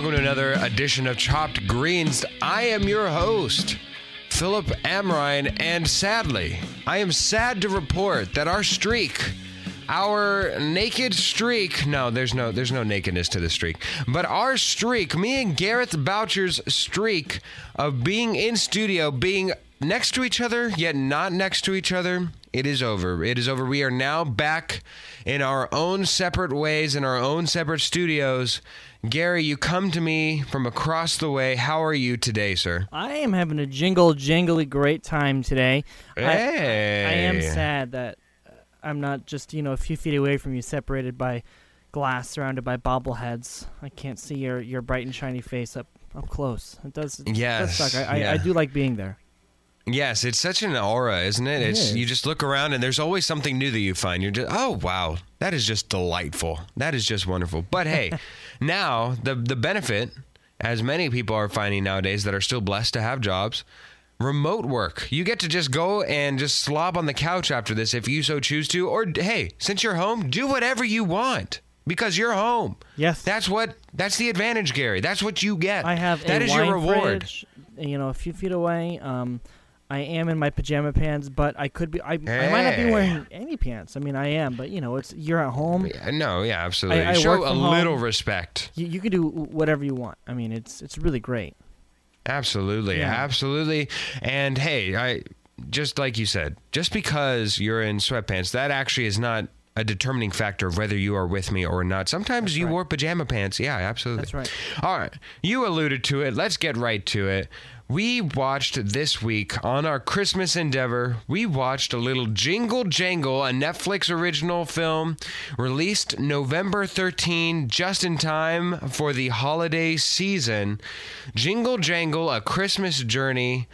welcome to another edition of Chopped Greens. I am your host, Philip Amrine, and sadly, I am sad to report that our streak, our naked streak, no, there's no there's no nakedness to the streak, but our streak, me and Gareth Boucher's streak of being in studio, being next to each other yet not next to each other, it is over. It is over. We are now back in our own separate ways in our own separate studios. Gary, you come to me from across the way. How are you today, sir? I am having a jingle jingly great time today. I, Hey. I am sad that uh, I'm not just you know a few feet away from you, separated by glass, surrounded by bobbleheads. I can't see your your bright and shiny face up up close. It does. It Yes, does suck. I, yeah. I, I do like being there. Yes, it's such an aura, isn't it? It It's is. you just look around and there's always something new that you find. You're just oh wow, that is just delightful. That is just wonderful. But hey, now the the benefit, as many people are finding nowadays that are still blessed to have jobs, remote work. You get to just go and just slob on the couch after this if you so choose to. Or hey, since you're home, do whatever you want. Because you're home. Yes. That's what that's the advantage, Gary. That's what you get. I have That is your reward. fridge, you know, a few feet away. Um, I am in my pajama pants, but I could be. I, I might not be wearing any pants. I mean, I am, but you know, it's you're at home. Yeah, No, yeah, absolutely. I Show work a from home. little respect. You, you can do whatever you want. I mean, it's it's really great. Absolutely, Yeah. absolutely. And hey, I just like you said, just because you're in sweatpants, that actually is not a determining factor of whether you are with me or not. Sometimes you right. wore pajama pants. Yeah, absolutely. That's right. All right, you alluded to it. Let's get right to it. We watched this week on our Christmas endeavor. We watched a little Jingle Jangle, a Netflix original film released November 13, just in time for the holiday season. Jingle Jangle, a Christmas journey,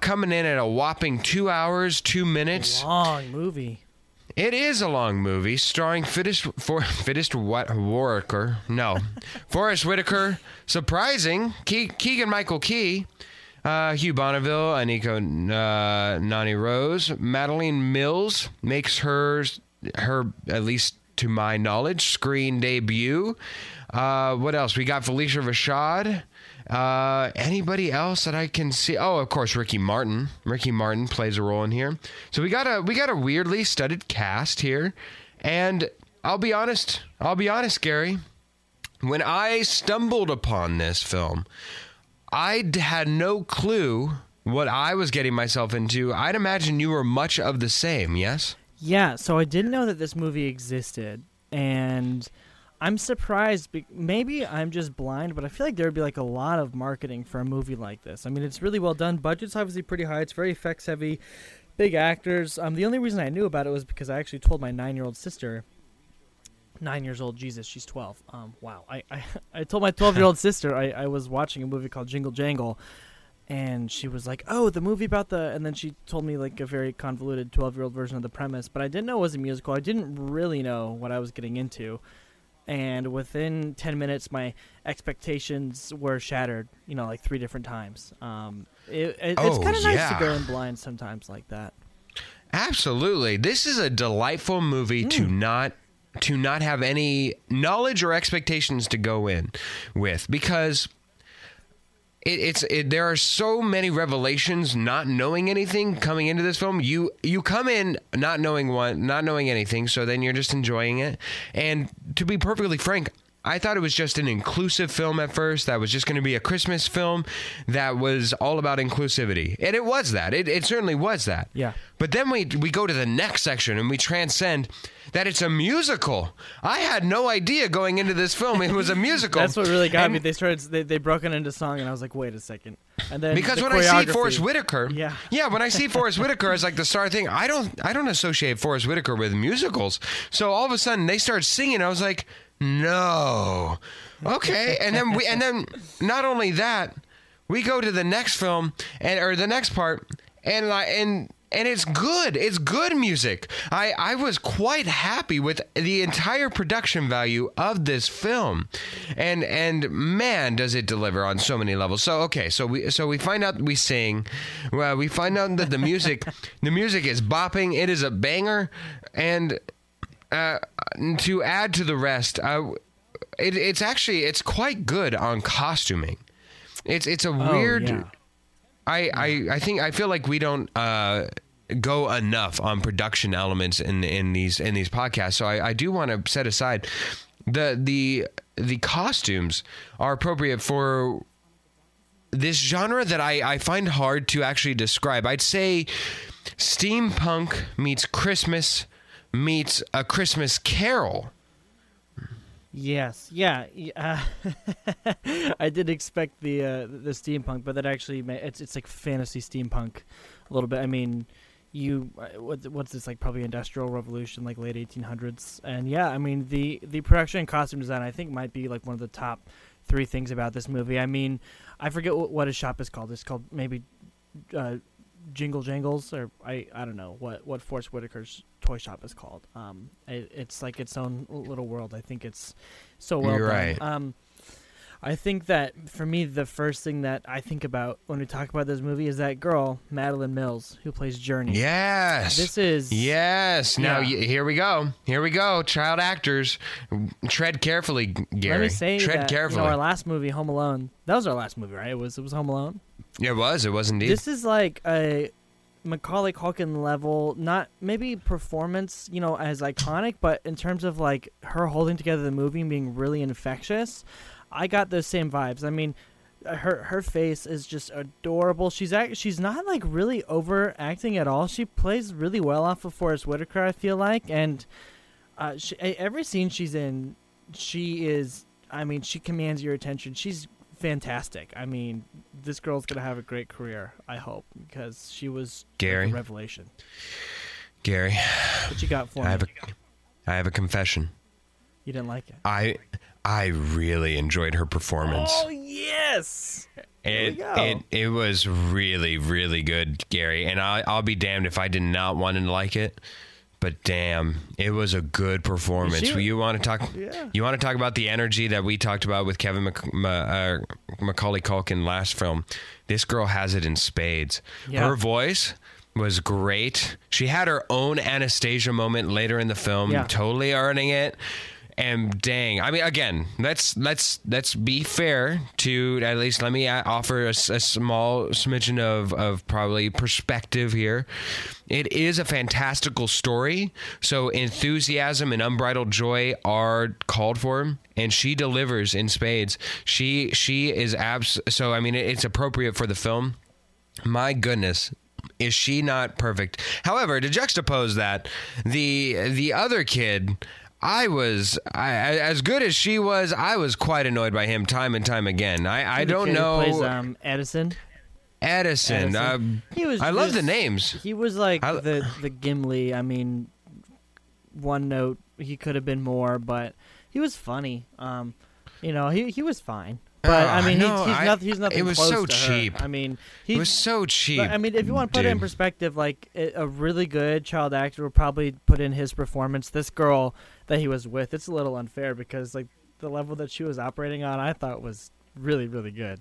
coming in at a whopping two hours, two minutes. Long movie. It is a long movie starring fittest for fittest what Warwicker. No, Forest Whitaker. Surprising. Ke- Keegan Michael Key. Uh, Hugh Bonneville, Aniko uh, Noni Rose, Madalen Mills makes her her at least to my knowledge screen debut. Uh, what else? We got Phylicia Rashad. Uh, anybody else that I can see? Oh, of course, Ricky Martin. Ricky Martin plays a role in here. So we got a we got a weirdly studded cast here, and I'll be honest. I'll be honest, Gary. When I stumbled upon this film, I had no clue what I was getting myself into. I'd imagine you were much of the same. Yes. Yeah, so I didn't know that this movie existed, and I'm surprised. Be- maybe I'm just blind, but I feel like there would be like a lot of marketing for a movie like this. I mean, it's really well done. Budget's obviously pretty high. It's very effects heavy. Big actors. Um, the only reason I knew about it was because I actually told my nine year old sister. Nine years old, Jesus, she's twelve. Um, wow. I, I, I told my twelve year old sister I, I was watching a movie called Jingle Jangle, and she was like, "Oh, the movie about the," and then she told me like a very convoluted twelve-year-old version of the premise. But I didn't know it was a musical. I didn't really know what I was getting into, and within ten minutes, my expectations were shattered. You know, like three different times. Um, it, it, it's Oh, kind of nice yeah. to go in blind sometimes like that. Absolutely. This is a delightful movie to not to not have any knowledge or expectations to go in with because it, it's it, there are so many revelations not knowing anything coming into this film. You you come in not knowing one not knowing anything so then you're just enjoying it. And to be perfectly frank I thought it was just an inclusive film at first. That was just going to be a Christmas film that was all about inclusivity, and it was that. It, it certainly was that. Yeah. But then we we go to the next section and we transcend that it's a musical. I had no idea going into this film it was a musical. That's what really got And me. They started they they broke it into song, and I was like, wait a second. And then because the when I see Forest Whitaker, Yeah. yeah, when I see Forest Whitaker as like the star thing, I don't I don't associate Forest Whitaker with musicals. So all of a sudden they start singing. I was like, no, okay. And then we and then not only that, we go to the next film and or the next part, and like and. And it's good. It's good music. I, I was quite happy with the entire production value of this film, and and man, does it deliver on so many levels. So okay, so we so we find out we sing, well, we find out that the music the music is bopping. It is a banger, and uh, to add to the rest, uh, it, it's actually it's quite good on costuming. It's it's a weird. Oh, yeah. I, I I think I feel like we don't uh, go enough on production elements in in these in these podcasts. So I, I do want to set aside the the the costumes are appropriate for this genre that I, I find hard to actually describe. I'd say steampunk meets Christmas meets a Christmas Carol. Yes, yeah. Uh, I did expect the uh, the steampunk, but that actually it's it's like fantasy steampunk a little bit. I mean, you uh, what, what's this like? Probably industrial revolution, like late 1800s. And yeah, I mean the the production and costume design I think might be like one of the top three things about this movie. I mean, I forget what, what his shop is called. It's called maybe uh, Jingle Jangles, or I I don't know what what Forest Whitaker's toy shop is called. Um, it, it's like its own little world. I think it's so well You're done. right. Um, I think that for me, the first thing that I think about when we talk about this movie is that girl, Madalen Mills, who plays Journey. Yes. This is Yes. Now Yeah. y- here we go. Here we go. Child actors, tread carefully, Gary. Let me say tread that carefully. you know our last movie, Home Alone. That was our last movie, right? It was it was Home Alone. It was. It was indeed. This is like a Macaulay Culkin level, not maybe performance, you know, as iconic, but in terms of like her holding together the movie and being really infectious, I got those same vibes. I mean, her her face is just adorable. She's act, she's not like really overacting at all. She plays really well off of Forest Whitaker, I feel like, and uh, she, every scene she's in, she is. I mean, she commands your attention. She's fantastic. I mean, this girl's gonna have a great career. I hope because she was Gary? a revelation. Gary, What you got for I me? have a, I have a confession. you didn't like it. I, I really enjoyed her performance. Oh yes. It, it it was really really good, Gary, and I I'll be damned if I did not want to like it. But damn, it was a good performance. She- you want to talk? Yeah. You want to talk about the energy that we talked about with Kevin Mc, Ma- uh, Macaulay Culkin last film? This girl has it in spades. Yeah. Her voice was great. She had her own Anastasia moment later in the film, Yeah. totally earning it. And dang, I mean, again, let's let's let's be fair to at least let me offer a small smidgen of of probably perspective here. It is a fantastical story, so enthusiasm and unbridled joy are called for, and she delivers in spades. She she is abs. So I mean, it's appropriate for the film. My goodness, is she not perfect? However, to juxtapose that, the the other kid, I was I, I- as good as she was. I was quite annoyed by him time and time again. I, I don't know Plays um, Edison. Edison. Edison. Um, He was. I love the names. He was like I- the the Gimli. I mean, one note. He could have been more, but he was funny. Um, you know, he he was fine. But I Ah, mean, no, he, he's I- nothing. He's nothing. it was so to her. cheap. I mean, It he was so cheap. But, I mean, if you want to put it in perspective, like a a really good child actor would probably put in his performance. This girl that he was with, it's a little unfair because like the level that she was operating on, I thought was really, really good.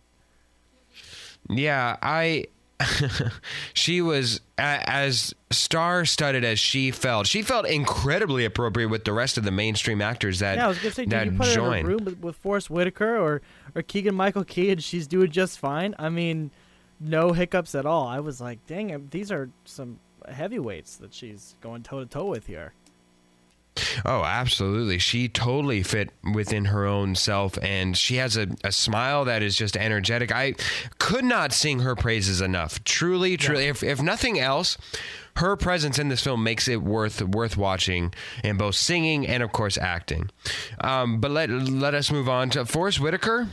Yeah, I. she was as star-studded as she felt. She felt incredibly appropriate with the rest of the mainstream actors that Yeah, I was gonna say, that did you put her in a room with, with Forest Whitaker or or Keegan Michael Key, and she's doing just fine? I mean, no hiccups at all. I was like, dang, these are some heavyweights that she's going toe to toe with here. Oh, absolutely. She totally fit within her own self, and she has a, a smile that is just energetic. I could not sing her praises enough. Truly, truly. If, if nothing else, her presence in this film makes it worth worth watching in both singing and, of course, acting. Um, but let let us move on to Forest Whitaker.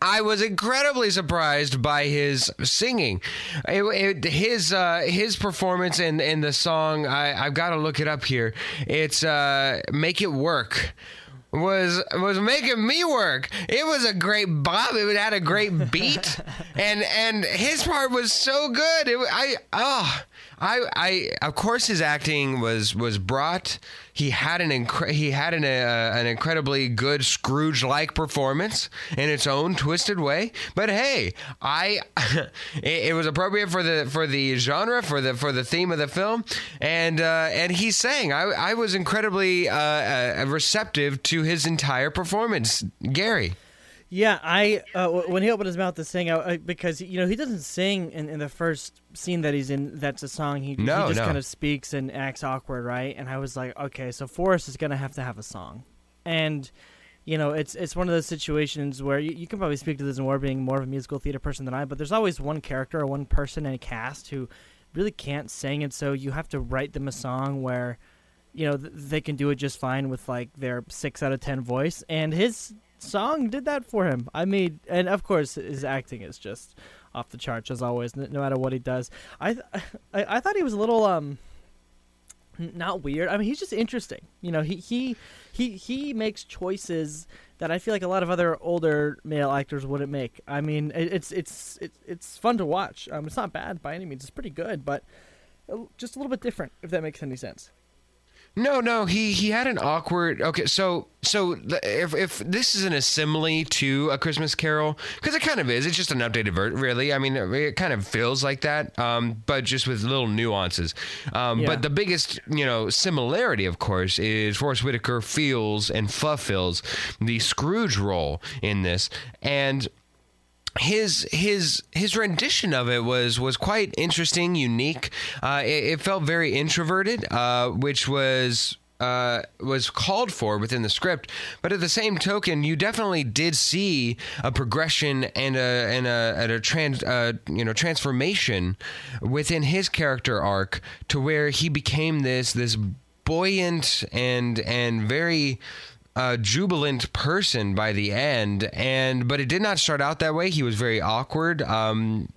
I was incredibly surprised by his singing. It, it- his uh, his performance in, in the song, I, I've got to look it up here. It's uh, "Make It Work." Was was making me work. It was a great bob. It had a great beat, and and his part was so good. It, I oh I, I, of course, his acting was was brought. He had an incre- he had an uh, an incredibly good Scrooge-like performance in its own twisted way. But hey, I, it, it was appropriate for the for the genre for the for the theme of the film, and uh, and he's saying I I was incredibly uh, uh, receptive to his entire performance, Gary. Yeah, I uh, when he opened his mouth to sing, I, I, because you know he doesn't sing in, in the first scene that he's in. That's a song. He, No, he just no. kind of speaks and acts awkward, right? And I was like, okay, so Forest is gonna have to have a song, and you know it's it's one of those situations where you, you can probably speak to this more being more of a musical theater person than I, but there's always one character or one person in a cast who really can't sing, and so you have to write them a song where you know th- they can do it just fine with like their six out of ten voice and his song did that for him. I mean and of course his acting is just off the charts as always no matter what he does. I th- I, I thought he was a little um not weird. I mean he's just interesting. You know he he he he makes choices that i feel like a lot of other older male actors wouldn't make. I mean it, it's it's it's it's fun to watch. Um it's not bad by any means. It's pretty good but uh, just a little bit different if that makes any sense No, no, he he had an awkward. Okay, so so if if this is an assembly to a Christmas Carol, because it kind of is. It's just an updated version, really. I mean, it kind of feels like that, um, but just with little nuances. Um, Yeah. But the biggest, you know, similarity, of course, is Forest Whitaker feels and fulfills the Scrooge role in this, and his his his rendition of it was was quite interesting, unique. Uh, it, it felt very introverted, uh, which was. Uh, was called for within the script, but at the same token, you definitely did see a progression and a and a, and a trans uh, you know transformation within his character arc to where he became this this buoyant and and very uh, jubilant person by the end, and but it did not start out that way. He was very awkward, um,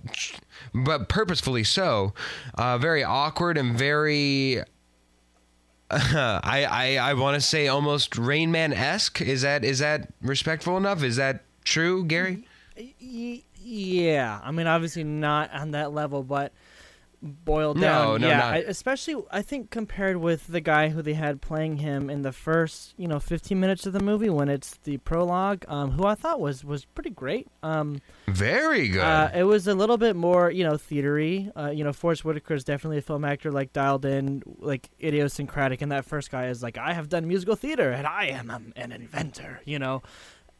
but purposefully so. Uh, very awkward and very. I I, I want to say almost Rain Man esque. Is that is that respectful enough? Is that true, Gary? Yeah, I mean, obviously not on that level, but boiled No, down, no, yeah. I, especially, I think compared with the guy who they had playing him in the first, you know, 15 minutes of the movie when it's the prologue, um, who I thought was was pretty great. Um, Very good. uh, it was a little bit more, you know, theatery. Uh, you know, Forest Whitaker is definitely a film actor, like dialed in, like idiosyncratic. And that first guy is like, I have done musical theater, and I am um, an inventor. You know,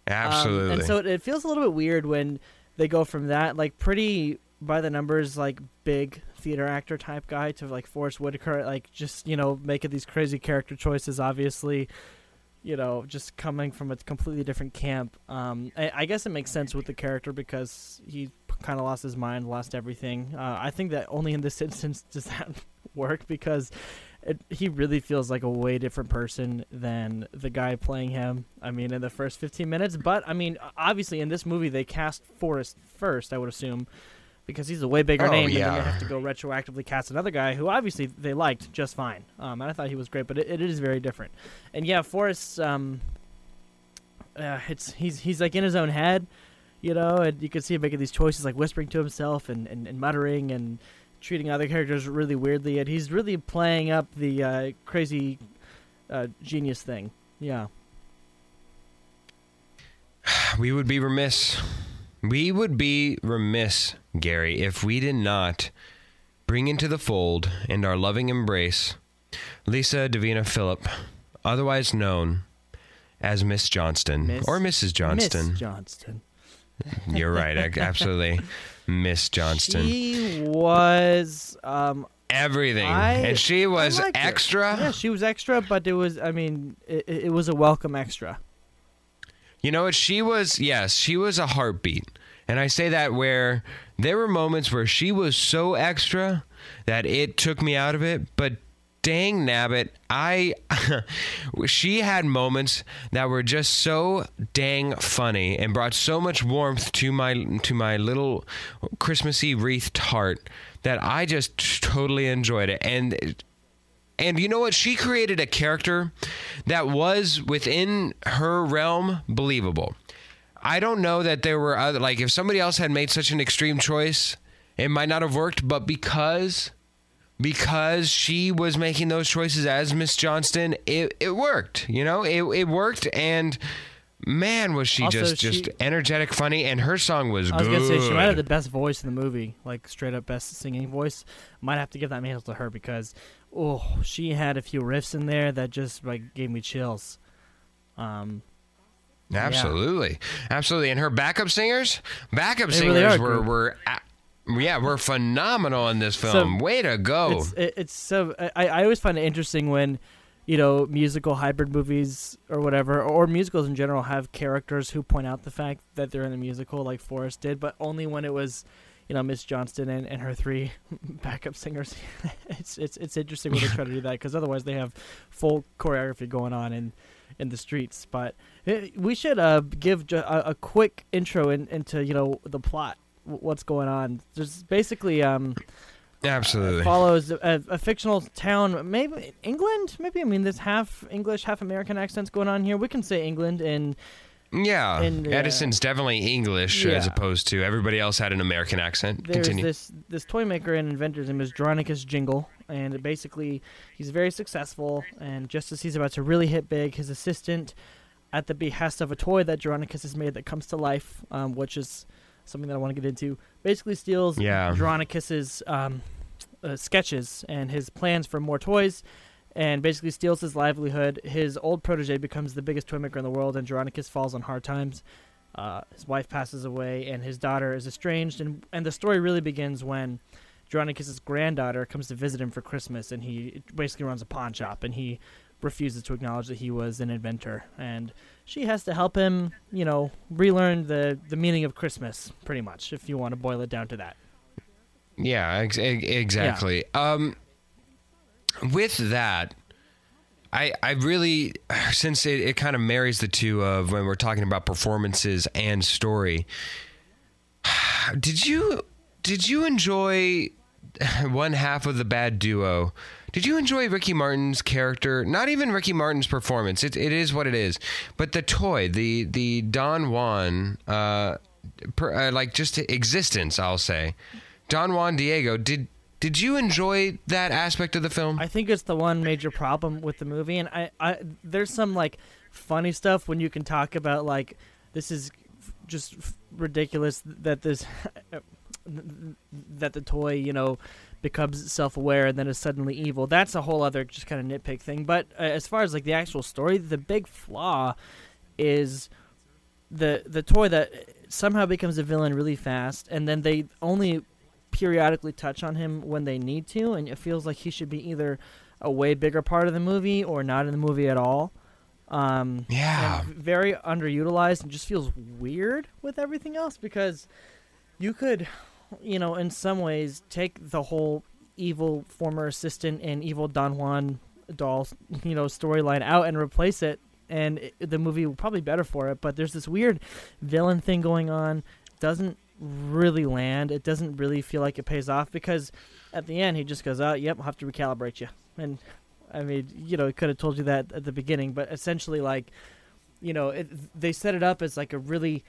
Um, Absolutely. and so it, it feels a little bit weird when they go from that, like pretty by the numbers, like big theater actor type guy to like Forest Whitaker, like just you know making these crazy character choices. Obviously, you know, just coming from a completely different camp. Um, I, I guess it makes sense with the character because he kind of lost his mind, lost everything. Uh, I think that only in this instance does that work because it, he really feels like a way different person than the guy playing him. I mean, in the first 15 minutes. But I mean, obviously, in this movie, they cast Forest first. I would assume. Because he's a way bigger Oh, name, and then they have to go retroactively cast another guy who obviously they liked just fine. Um, and I thought he was great, but it, it is very different. And yeah, Forest's um, uh, it's he's he's like in his own head, you know, and you can see him making these choices, like whispering to himself and, and, and muttering and treating other characters really weirdly, and he's really playing up the uh, crazy uh, genius thing. Yeah. we would be remiss. We would be remiss, Gary, if we did not bring into the fold and our loving embrace Lisa Davina Phillip, otherwise known as Miss Johnston Miss- or Mrs. Johnston. Miss Johnston. You're right, absolutely, Miss Johnston. She was um Everything, I- and she was liked her. extra. Yeah, she was extra, but it was I mean, it, it was a welcome extra. You know what? She was, yes, she was a heartbeat. And I say that where there were moments where she was so extra that it took me out of it. But dang nabbit, I, she had moments that were just so dang funny and brought so much warmth to my, to my little Christmassy wreathed heart that I just totally enjoyed it. And and you know what? She created a character that was within her realm believable. I don't know that there were other like if somebody else had made such an extreme choice, it might not have worked, but because because she was making those choices as Miss Johnston, it, it worked. You know, it, it worked. And man, was she Also, just, just energetic, funny. And her song was I was good. gonna say she might have the best voice in the movie, like straight up best singing voice. Might have to give that mantle to her because, oh, she had a few riffs in there that just like gave me chills. Um, Absolutely, absolutely. And her backup singers, backup They really singers are were good. were. a- yeah, were phenomenal in this So, film. Way to go! it's it, it's so I, I always find it interesting when you know musical hybrid movies or whatever or musicals in general have characters who point out the fact that they're in a musical like Forest did, but only when it was you know Miss Johnston and, and her three backup singers. it's it's it's interesting when they try to do that because otherwise they have full choreography going on in in the streets. But eh, we should uh give ju- a, a quick intro in, into you know the plot. wh- What's going on? There's basically um, Absolutely. follows a, a fictional town, maybe England. Maybe I mean there's half English, half American accents going on here. We can say England and Yeah, in the- Edison's definitely English as opposed to everybody else had an American accent. there's Continue. this this toy maker and inventor's name is Jeronicus Jingle, and basically he's very successful. And just as he's about to really hit big, his assistant, at the behest of a toy that Jeronicus has made that comes to life, um, which is something that I want to get into, basically steals Yeah. Jeronicus's um, uh, sketches and his plans for more toys. And basically steals his livelihood. His old protege becomes the biggest toy maker in the world, and Jeronicus falls on hard times. Uh, his wife passes away, and his daughter is estranged. And and the story really begins when Jeronicus's granddaughter comes to visit him for Christmas, and he basically runs a pawn shop, and he refuses to acknowledge that he was an inventor, and she has to help him, you know, relearn the the meaning of Christmas, pretty much, if you want to boil it down to that. Yeah, ex- exactly. Um, with that, I I really since it, it kind of marries the two of when we're talking about performances and story. Did you did you enjoy one half of the bad duo? Did you enjoy Ricky Martin's character? Not even Ricky Martin's performance. It it is what it is. But the toy, the the Don Juan, uh, per, uh, like just existence, I'll say. Don Juan Diego. Did did you enjoy that aspect of the film? I think it's the one major problem with the movie, and I, I there's some like funny stuff when you can talk about like this is just ridiculous that this that the toy you know becomes self-aware and then is suddenly evil. That's a whole other just kind of nitpick thing. But uh, as far as like the actual story, the big flaw is the the toy that somehow becomes a villain really fast, and then they only periodically touch on him when they need to, and it feels like he should be either a way bigger part of the movie or not in the movie at all. Um, Yeah. very underutilized and just feels weird with everything else because you could, you know, in some ways take the whole evil former assistant and evil Don Juan doll, you know, storyline out and replace it, and it, the movie will probably be better for it. But there's this weird villain thing going on. Doesn't really land. It doesn't really feel like it pays off because at the end he just goes, "Oh, yep, I'll have to recalibrate you." And I mean, you know, he could have told you that at the beginning, but essentially, like, you know, it, they set it up as like a really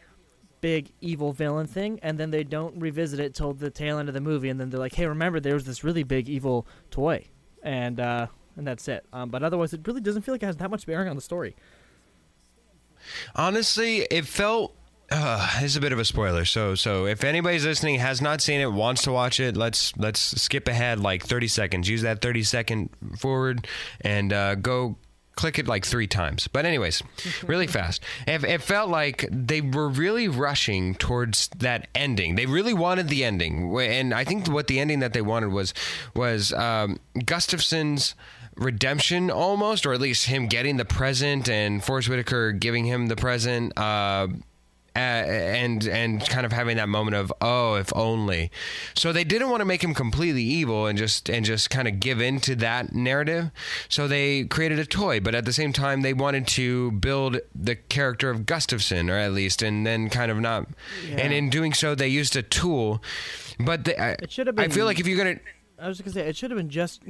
big evil villain thing, and then they don't revisit it till the tail end of the movie, and then they're like, "Hey, remember there was this really big evil toy," and uh, and that's it. Um, but otherwise, it really doesn't feel like it has that much bearing on the story. Honestly, it felt. Uh, this is a bit of a spoiler. So, so if anybody's listening has not seen it, wants to watch it, let's let's skip ahead like 30 seconds. Use that 30 second forward and uh, go click it like three times. But anyways, really fast. It, it felt like they were really rushing towards that ending. They really wanted the ending, and I think what the ending that they wanted was was um, Gustafson's redemption almost, or at least him getting the present and Forest Whitaker giving him the present. Uh, uh, and and kind of having that moment of oh if only. So they didn't want to make him completely evil and just and just kind of give in to that narrative. So they created a toy but at the same time they wanted to build the character of Gustafson or at least and then kind of not and in doing so they used a tool. But they, I, It should have I feel like if you're gonna I was gonna say it should have been just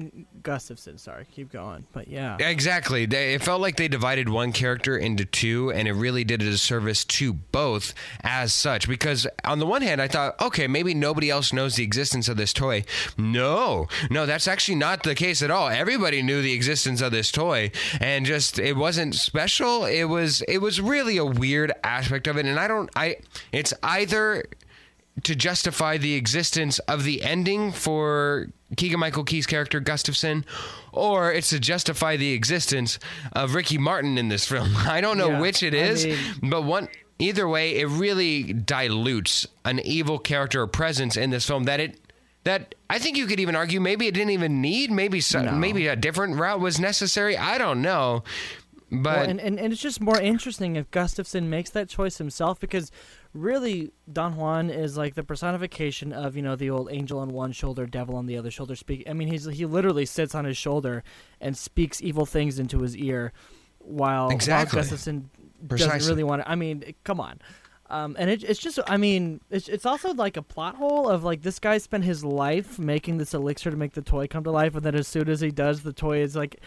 Gustafson. Sorry, keep going. But yeah, Exactly. They, it felt like they divided one character into two, and it really did a disservice to both as such. Because on the one hand, I thought, okay, maybe nobody else knows the existence of this toy. No, no, that's actually not the case at all. Everybody knew the existence of this toy, and just it wasn't special. It was it was really a weird aspect of it, and I don't. I it's either to justify the existence of the ending for Keegan Michael Key's character Gustafson, or it's to justify the existence of Ricky Martin in this film. I don't know Yeah, which it is, I mean- but one either way, it really dilutes an evil character or presence in this film that it that I think you could even argue maybe it didn't even need maybe so, No. maybe a different route was necessary. I don't know. But Well, and, and, and it's just more interesting if Gustafson makes that choice himself because really Don Juan is like the personification of you know the old angel on one shoulder, devil on the other shoulder. Speak. I mean, he's he literally sits on his shoulder and speaks evil things into his ear, while, Exactly. Gustafson Precisely. doesn't really want to. I mean, come on. Um, and it, it's just, I mean, it's, it's also like a plot hole of like this guy spent his life making this elixir to make the toy come to life, and then as soon as he does, the toy is like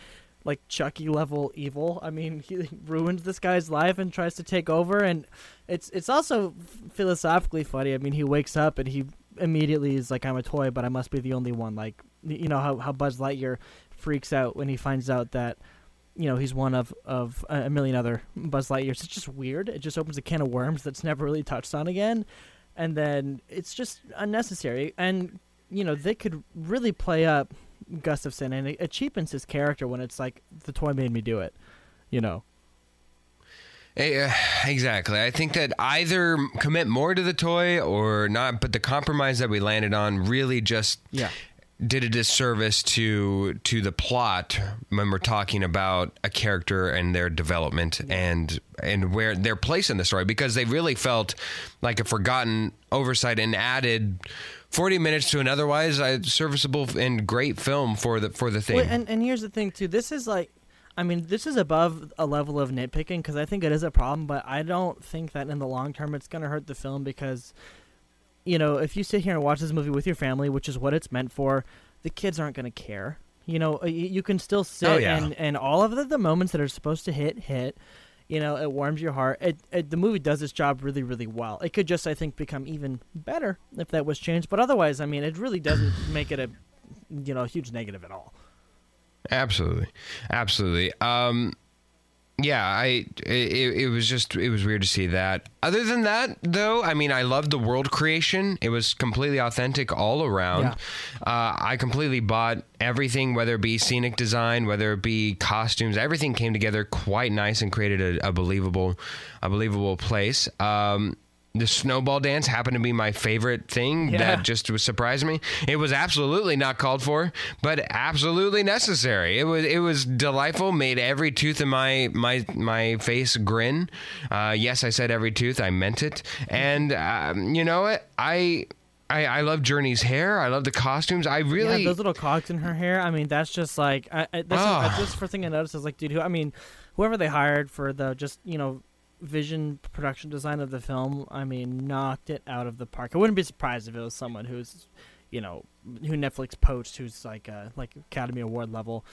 like Chucky level evil. I mean, he ruins this guy's life and tries to take over, and it's it's also philosophically funny. I mean, he wakes up and he immediately is like, "I'm a toy, but I must be the only one." Like, you know how how Buzz Lightyear freaks out when he finds out that you know he's one of of a million other Buzz Lightyears. It's just weird. It just opens a can of worms that's never really touched on again, and then it's just unnecessary. And you know they could really play up Gustafson, and it, it cheapens his character when it's like the toy made me do it. You know. Eh, Exactly. I think that either commit more to the toy or not, but the compromise that we landed on really just Yeah. Did a disservice to to the plot when we're talking about a character and their development and and where their place in the story because they really felt like a forgotten oversight and added 40 minutes to an otherwise uh, serviceable and great film for the for the thing. Well, and and here's the thing too. This is like, I mean, this is above a level of nitpicking because I think it is a problem, but I don't think that in the long term it's gonna hurt the film because, you know, if you sit here and watch this movie with your family, which is what it's meant for, the kids aren't gonna care. You know, you, you can still sit Oh, yeah. and and all of the, the moments that are supposed to hit hit. You know, it warms your heart. It, it the movie does its job really, really well. It could just, I think, become even better if that was changed. But otherwise, I mean, it really doesn't make it a, you know, a huge negative at all. Absolutely, absolutely. Um, yeah, I it, it was just it was weird to see that. Other than that, though, I mean, I loved the world creation. It was completely authentic all around. Uh, I completely bought everything, whether it be scenic design, whether it be costumes. Everything came together quite nice and created a, a believable, a believable place. Um, the snowball dance happened to be my favorite thing Yeah. that just was surprised me. It was absolutely not called for, but absolutely necessary. It was it was delightful. Made every tooth in my my my face grin. Uh, yes, I said every tooth. I meant it. And um, you know what? I. I, I love Journey's hair. I love the costumes. I really Yeah, those little cogs in her hair. I mean, that's just like I, I, that's Ah. just, just first thing I noticed is like, dude, who? I mean, whoever they hired for the just you know vision production design of the film, I mean, knocked it out of the park. I wouldn't be surprised if it was someone who's, you know, who Netflix poached, who's like a like Academy Award level,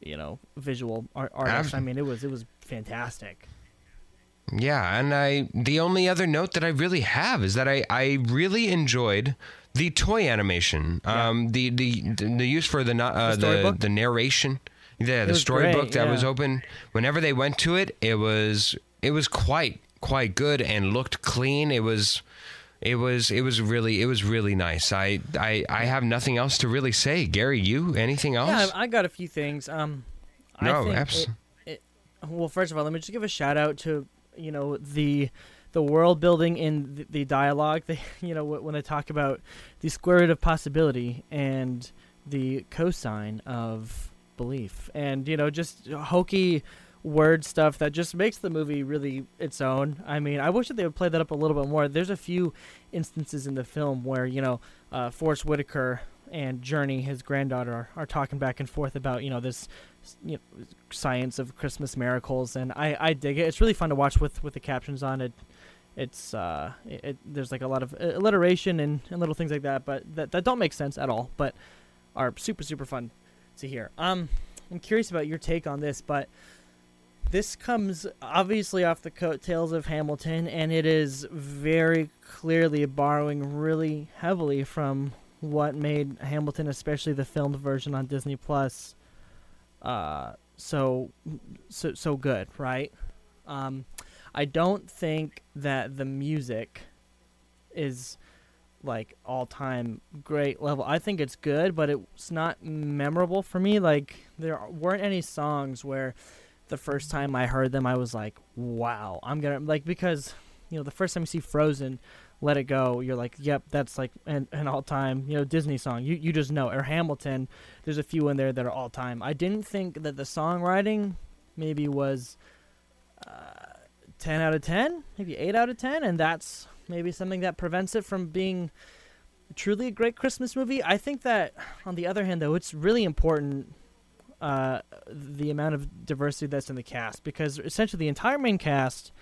you know, visual art, artist. I mean, it was it was fantastic. Yeah, and I the only other note that I really have is that I I really enjoyed the toy animation. Um the the the use for the uh, The the, the narration. Yeah, the storybook great, that was open whenever they went to it, it was it was quite quite good and looked clean. It was it was it was really it was really nice. I I I have nothing else to really say. Gary, you anything else? Yeah, I got a few things. Um, I No, think abs- it- it- well, first of all, let me just give a shout out to you know the the world building in the, the dialogue. They, you know, when they talk about the square root of possibility and the cosine of belief, and you know, just hokey word stuff that just makes the movie really its own. I mean, I wish that they would play that up a little bit more. There's a few instances in the film where you know uh, Forest Whitaker and Journey, his granddaughter, are, are talking back and forth about you know this you know, science of Christmas miracles, and I, I dig it. It's really fun to watch with, with the captions on it. It's uh, it, it there's like a lot of alliteration and, and little things like that, but that that don't make sense at all, but are super super fun to hear. Um, I'm curious about your take on this, but this comes obviously off the coattails of Hamilton, and it is very clearly borrowing really heavily from what made Hamilton, especially the filmed version on Disney Plus, uh, so so so good, right? Um, I don't think that the music is like all time great level. I think it's good, but it's not memorable for me. Like there weren't any songs where the first time I heard them I was like, "Wow, I'm to like because you know, the first time you see Frozen, Let It Go, you're like, "Yep, that's like an, an all-time, you know, Disney song." You you just know. Or Hamilton, there's a few in there that are all-time. I didn't think that the songwriting maybe was uh, 10 out of 10, maybe 8 out of 10, and that's maybe something that prevents it from being truly a great Christmas movie. I think that, on the other hand, though, it's really important the amount of diversity that's in the cast because essentially the entire main cast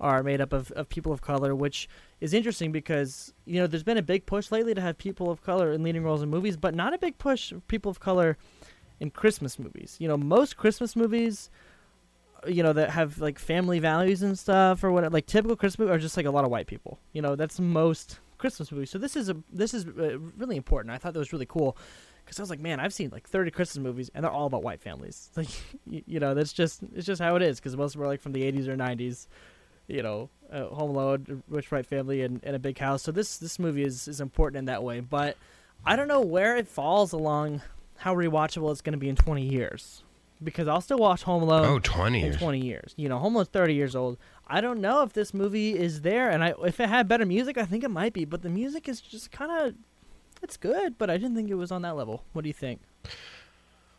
are made up of, of people of color, which is interesting because you know there's been a big push lately to have people of color in leading roles in movies, but not a big push of people of color in Christmas movies. You know, most Christmas movies you know that have like family values and stuff or what like typical christmas movies are just like a lot of white people. You know that's most christmas movies. So this is a this is uh, really important. I thought that was really cool because i was like man i've seen like 30 christmas movies and they're all about white families like you, you know that's just it's just how it is because most of them are like from the 80s or 90s you know uh, home alone rich white family and, and a big house so this this movie is is important in that way but i don't know where it falls along how rewatchable it's going to be in 20 years because I'll still watch Home Alone. Oh, 20 in years. 20 years. You know, Home Alone's 30 years old. I don't know if this movie is there, and I if it had better music, I think it might be. But the music is just kind of, it's good, but I didn't think it was on that level. What do you think?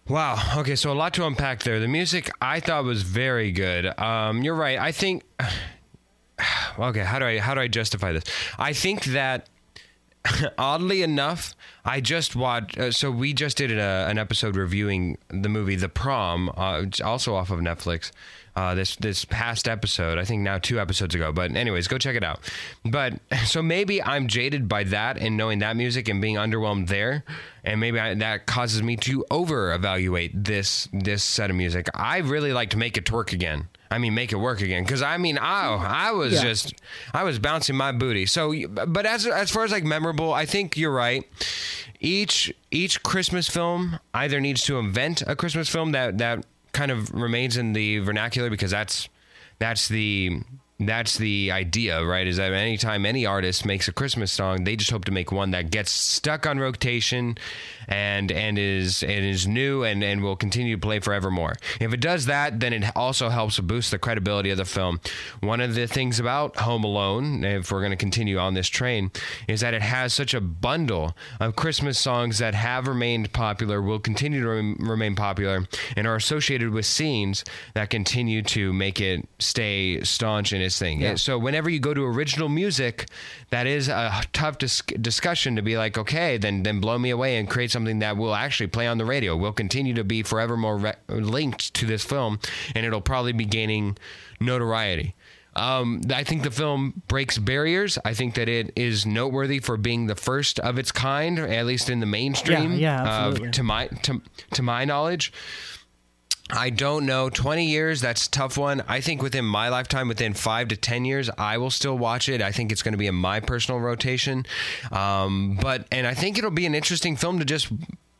Wow. Okay, so a lot to unpack there. The music I thought was very good. Um, you're right. I think. Okay, how do I how do I justify this? I think that oddly enough, I just watched. Uh, so we just did a, an episode reviewing the movie The Prom, uh, also off of Netflix. Uh, this this past episode, I think now two episodes ago. But anyways, go check it out. But so maybe I'm jaded by that and knowing that music and being underwhelmed there, and maybe I, that causes me to over evaluate this this set of music. I really like to make it twerk again. I mean, make it work again. Because I mean, I I was Yeah. just I was bouncing my booty. So, but as as far as like memorable, I think you're right. Each each Christmas film either needs to invent a Christmas film that that kind of remains in the vernacular because that's that's the that's the idea, right? Is that anytime any artist makes a Christmas song, they just hope to make one that gets stuck on rotation and and is and is new and and will continue to play forevermore. If it does that, then it also helps boost the credibility of the film. One of the things about Home Alone, if we're going to continue on this train, is that it has such a bundle of Christmas songs that have remained popular, will continue to rem- remain popular, and are associated with scenes that continue to make it stay staunch in thing. Yeah. So whenever you go to original music, that is a tough dis- discussion to be like, okay, then then blow me away and create something that will actually play on the radio. Will continue to be forever more re- linked to this film, and it'll probably be gaining notoriety. Um, I think the film breaks barriers. I think that it is noteworthy for being the first of its kind, at least in the mainstream. Yeah, yeah, uh, absolutely. to my to, to my knowledge. I don't know. 20 years, that's a tough one. I think within my lifetime, within five to 10 years, I will still watch it. I think it's going to be in my personal rotation. Um, but, and I think it'll be an interesting film to just,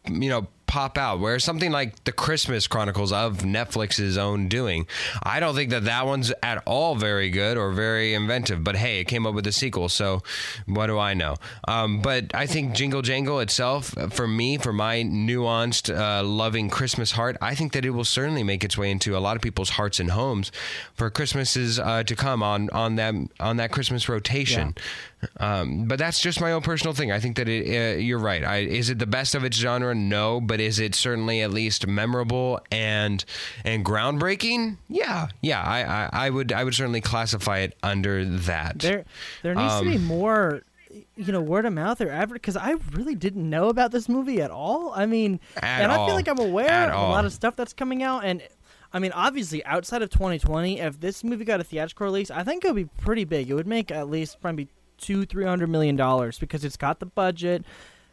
you know, pop out. Where something like the Christmas Chronicles of Netflix's own doing, I don't think that that one's at all very good or very inventive. But hey, it came up with a sequel, so what do I know? Um, but I think Jingle Jangle itself, for me, for my nuanced, uh, loving Christmas heart, I think that it will certainly make its way into a lot of people's hearts and homes for Christmases uh, to come on on that on that Christmas rotation. Um, but that's just my own personal thing. I think that it, uh, you're right. I, is it the best of its genre? No, but is it certainly at least memorable and and groundbreaking? Yeah, yeah. I, I, I would I would certainly classify it under that. There, there needs to be Um, more, you know, word of mouth or advert because I really didn't know about this movie at all. I mean, At and I all. feel like I'm aware At of a lot of stuff that's coming out, and I mean, obviously, outside of 2020, if this movie got a theatrical release, I think it would be pretty big. It would make at least probably two, three hundred million dollars because it's got the budget.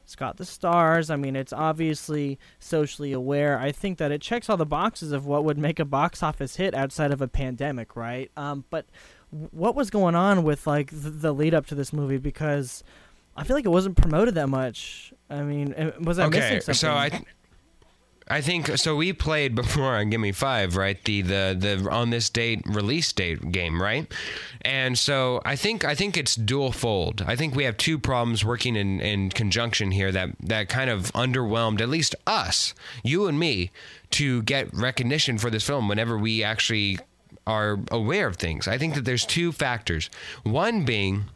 It's got the stars. I mean, it's obviously socially aware. I think that it checks all the boxes of what would make a box office hit outside of a pandemic, right? Um, but what was going on with like the, the lead up to this movie? Because I feel like it wasn't promoted that much. I mean, uh, was I okay, missing something? so I. I think so. We played before on Give Me Five, right? The the the on this date release date game, right? And so I think I think it's dual fold. I think we have two problems working in, in conjunction here that that kind of underwhelmed at least us, you and me, to get recognition for this film whenever we actually are aware of things. I think that there's two factors. One being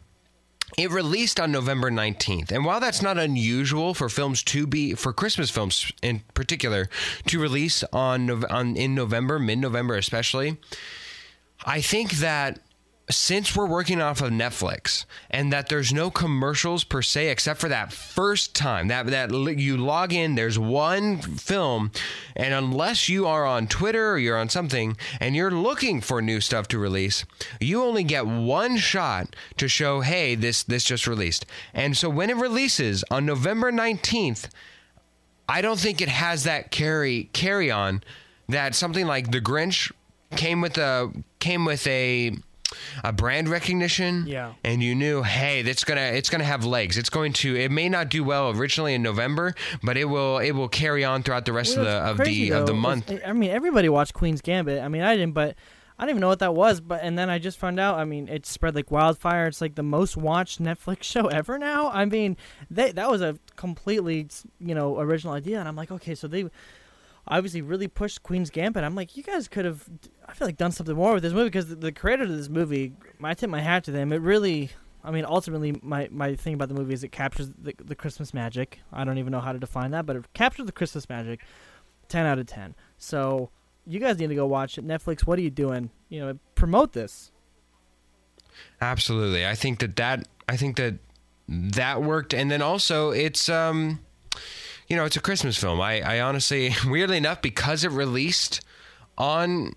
it released on November 19th. And while that's not unusual for films to be for Christmas films in particular to release on, on in November, mid-November especially, I think that since we're working off of Netflix and that there's no commercials per se except for that first time that that you log in there's one film and unless you are on Twitter or you're on something and you're looking for new stuff to release you only get one shot to show hey this this just released. And so when it releases on November 19th I don't think it has that carry carry on that something like The Grinch came with a came with a a brand recognition yeah and you knew hey that's gonna it's gonna have legs it's going to it may not do well originally in november but it will it will carry on throughout the rest Well, of the of the of the month I mean, everybody watched Queen's Gambit. I mean, I didn't, but I didn't even know what that was. But and then I just found out. I mean, it spread like wildfire. It's like the most watched Netflix show ever now. I mean, they, that was a completely you know original idea, and I'm like, okay, so they obviously really pushed Queen's Gambit. I'm like, you guys could have, I feel like, done something more with this movie because the, the creator of this movie, I tip my hat to them. It really. I mean, ultimately, my, my thing about the movie is it captures the, the Christmas magic. I don't even know how to define that, but it captures the Christmas magic. 10 out of 10. So you guys need to go watch it. Netflix, what are you doing? You know, promote this. absolutely i think that that i think that that worked and then also it's um you know it's a christmas film i i honestly weirdly enough because it released on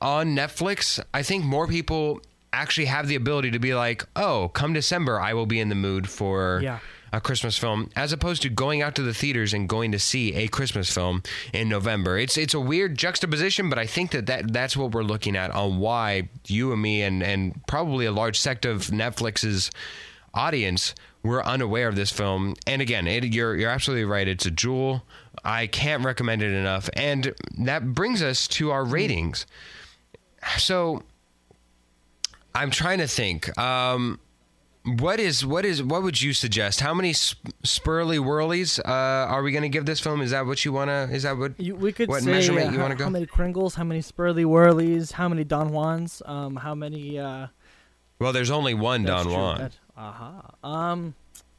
on netflix i think more people actually have the ability to be like oh come december i will be in the mood for Yeah. a Christmas film as opposed to going out to the theaters and going to see a Christmas film in November. It's it's a weird juxtaposition, but I think that, that that's what we're looking at on why you and me and and probably a large sect of Netflix's audience were unaware of this film. And again, it, you're you're absolutely right. It's a jewel. I can't recommend it enough. And that brings us to our ratings. So I'm trying to think. Um, what is what is what would you suggest? How many sp- spurly whirlies uh, are we going to give this film? Is that what you want to? Is that what? You, we could What say measurement uh, you how, wanna go? how many Kringles, how many Spurly Whirlies, how many Don Juans, um, how many. Uh, Well, there's only one Don Juan. that- Aha. Um,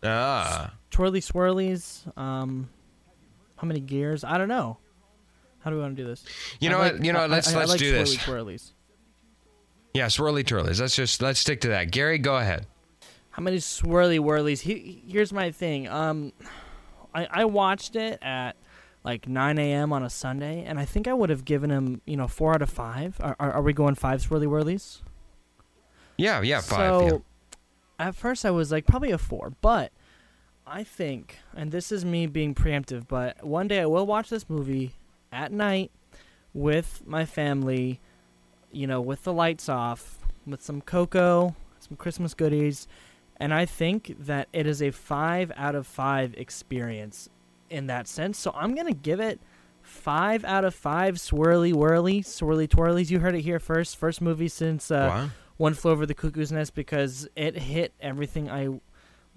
Ah, Twirly Swirlies. Um, how many gears? I don't know. How do we want to do this? you I know like- what? You know, I- what? let's I- let's like do this. Swirly Twirlies. Yeah, swirly twirlies. Let's just let's stick to that. Gary, go ahead. How many swirly whirlies? He, here's my thing. Um, I, I watched it at like 9 a.m. on a Sunday, and I think I would have given him, you know, four out of five. Are, are, are we going five swirly whirlies? Yeah, yeah, five. So, yeah. At first I was like probably a four, but I think, and this is me being preemptive, but one day I will watch this movie at night with my family, you know, with the lights off, with some cocoa, some Christmas goodies, and I think that it is a five out of five experience in that sense. So I'm gonna give it five out of five swirly whirly, swirly twirlies. You heard it here first. First movie since uh, wow. One Flew Over the Cuckoo's Nest because it hit everything I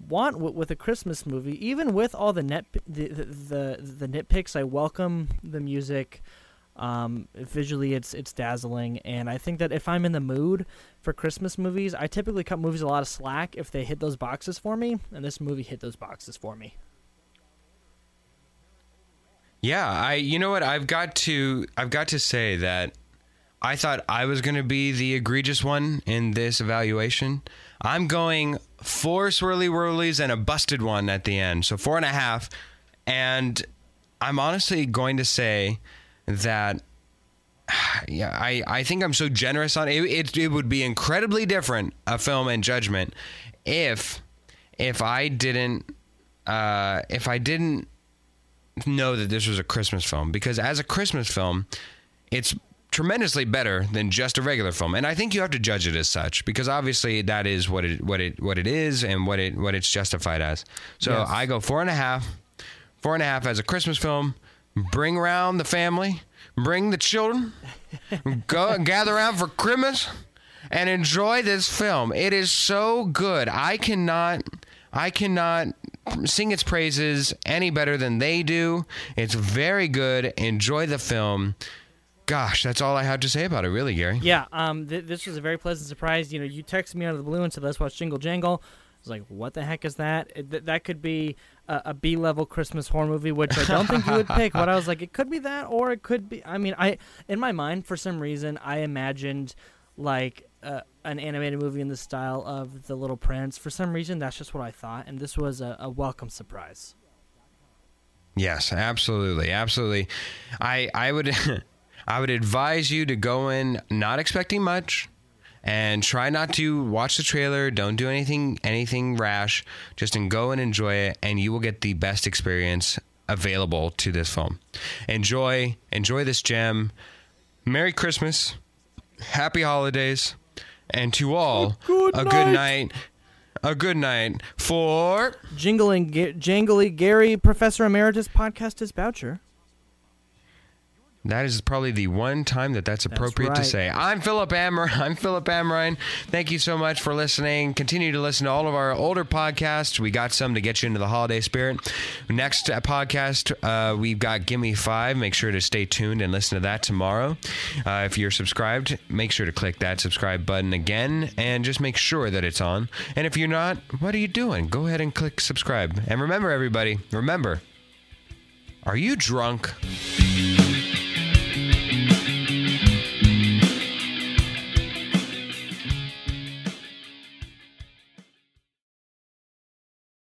want with a Christmas movie. Even with all the net the the, the, the nitpicks, I welcome the music. Um, visually, it's it's dazzling, and I think that if I'm in the mood for Christmas movies, I typically cut movies a lot of slack if they hit those boxes for me, and this movie hit those boxes for me. Yeah, I you know what? I've got to I've got to say that I thought I was going to be the egregious one in this evaluation. I'm going four swirly whirlies and a busted one at the end, so four and a half. And I'm honestly going to say that yeah, I, I think I'm so generous on it, it. It would be incredibly different a film and Judgment if if I didn't uh, if I didn't know that this was a Christmas film because as a Christmas film, it's tremendously better than just a regular film, and I think you have to judge it as such because obviously that is what it what it what it is and what it what it's justified as. So Yes. I go four and a half, four and a half as a Christmas film. Bring around the family, bring the children, go gather around for Christmas, and enjoy this film. It is so good. I cannot. I cannot sing its praises any better than they do. It's very good. Enjoy the film. Gosh, that's all I have to say about it, really, Gary. Yeah, um, th- this was a very pleasant surprise. You know, you texted me out of the blue and said, "Let's watch Jingle Jangle." I was like, "What the heck is that?" It, th- that could be a, a B-level Christmas horror movie, which I don't think you would pick. But I was like, it could be that, or it could be. I mean, I in my mind, for some reason, I imagined like uh, an animated movie in the style of The Little Prince. For some reason, that's just what I thought, and this was a, a welcome surprise. Yes, absolutely, absolutely. I I would I would advise you to go in not expecting much and try not to watch the trailer, don't do anything anything rash, just and go and enjoy it and you will get the best experience available to this film. Enjoy enjoy this gem. Merry Christmas. Happy holidays. And to all good a night. good night. A good night for Jingling, Ga- jangly Gary, Professor Emeritus podcast is Boucher. That is probably the one time that that's appropriate to right. say. I'm Philip Ammer. I'm Philip Amrine. Thank you so much for listening. Continue to listen to all of our older podcasts. We got some to get you into the holiday spirit. Next uh, podcast, uh, we've got Gimme Five. Make sure to stay tuned and listen to that tomorrow. Uh, if you're subscribed, make sure to click that subscribe button again and just make sure that it's on. And if you're not, what are you doing? Go ahead and click subscribe. And remember, everybody, remember, are you drunk?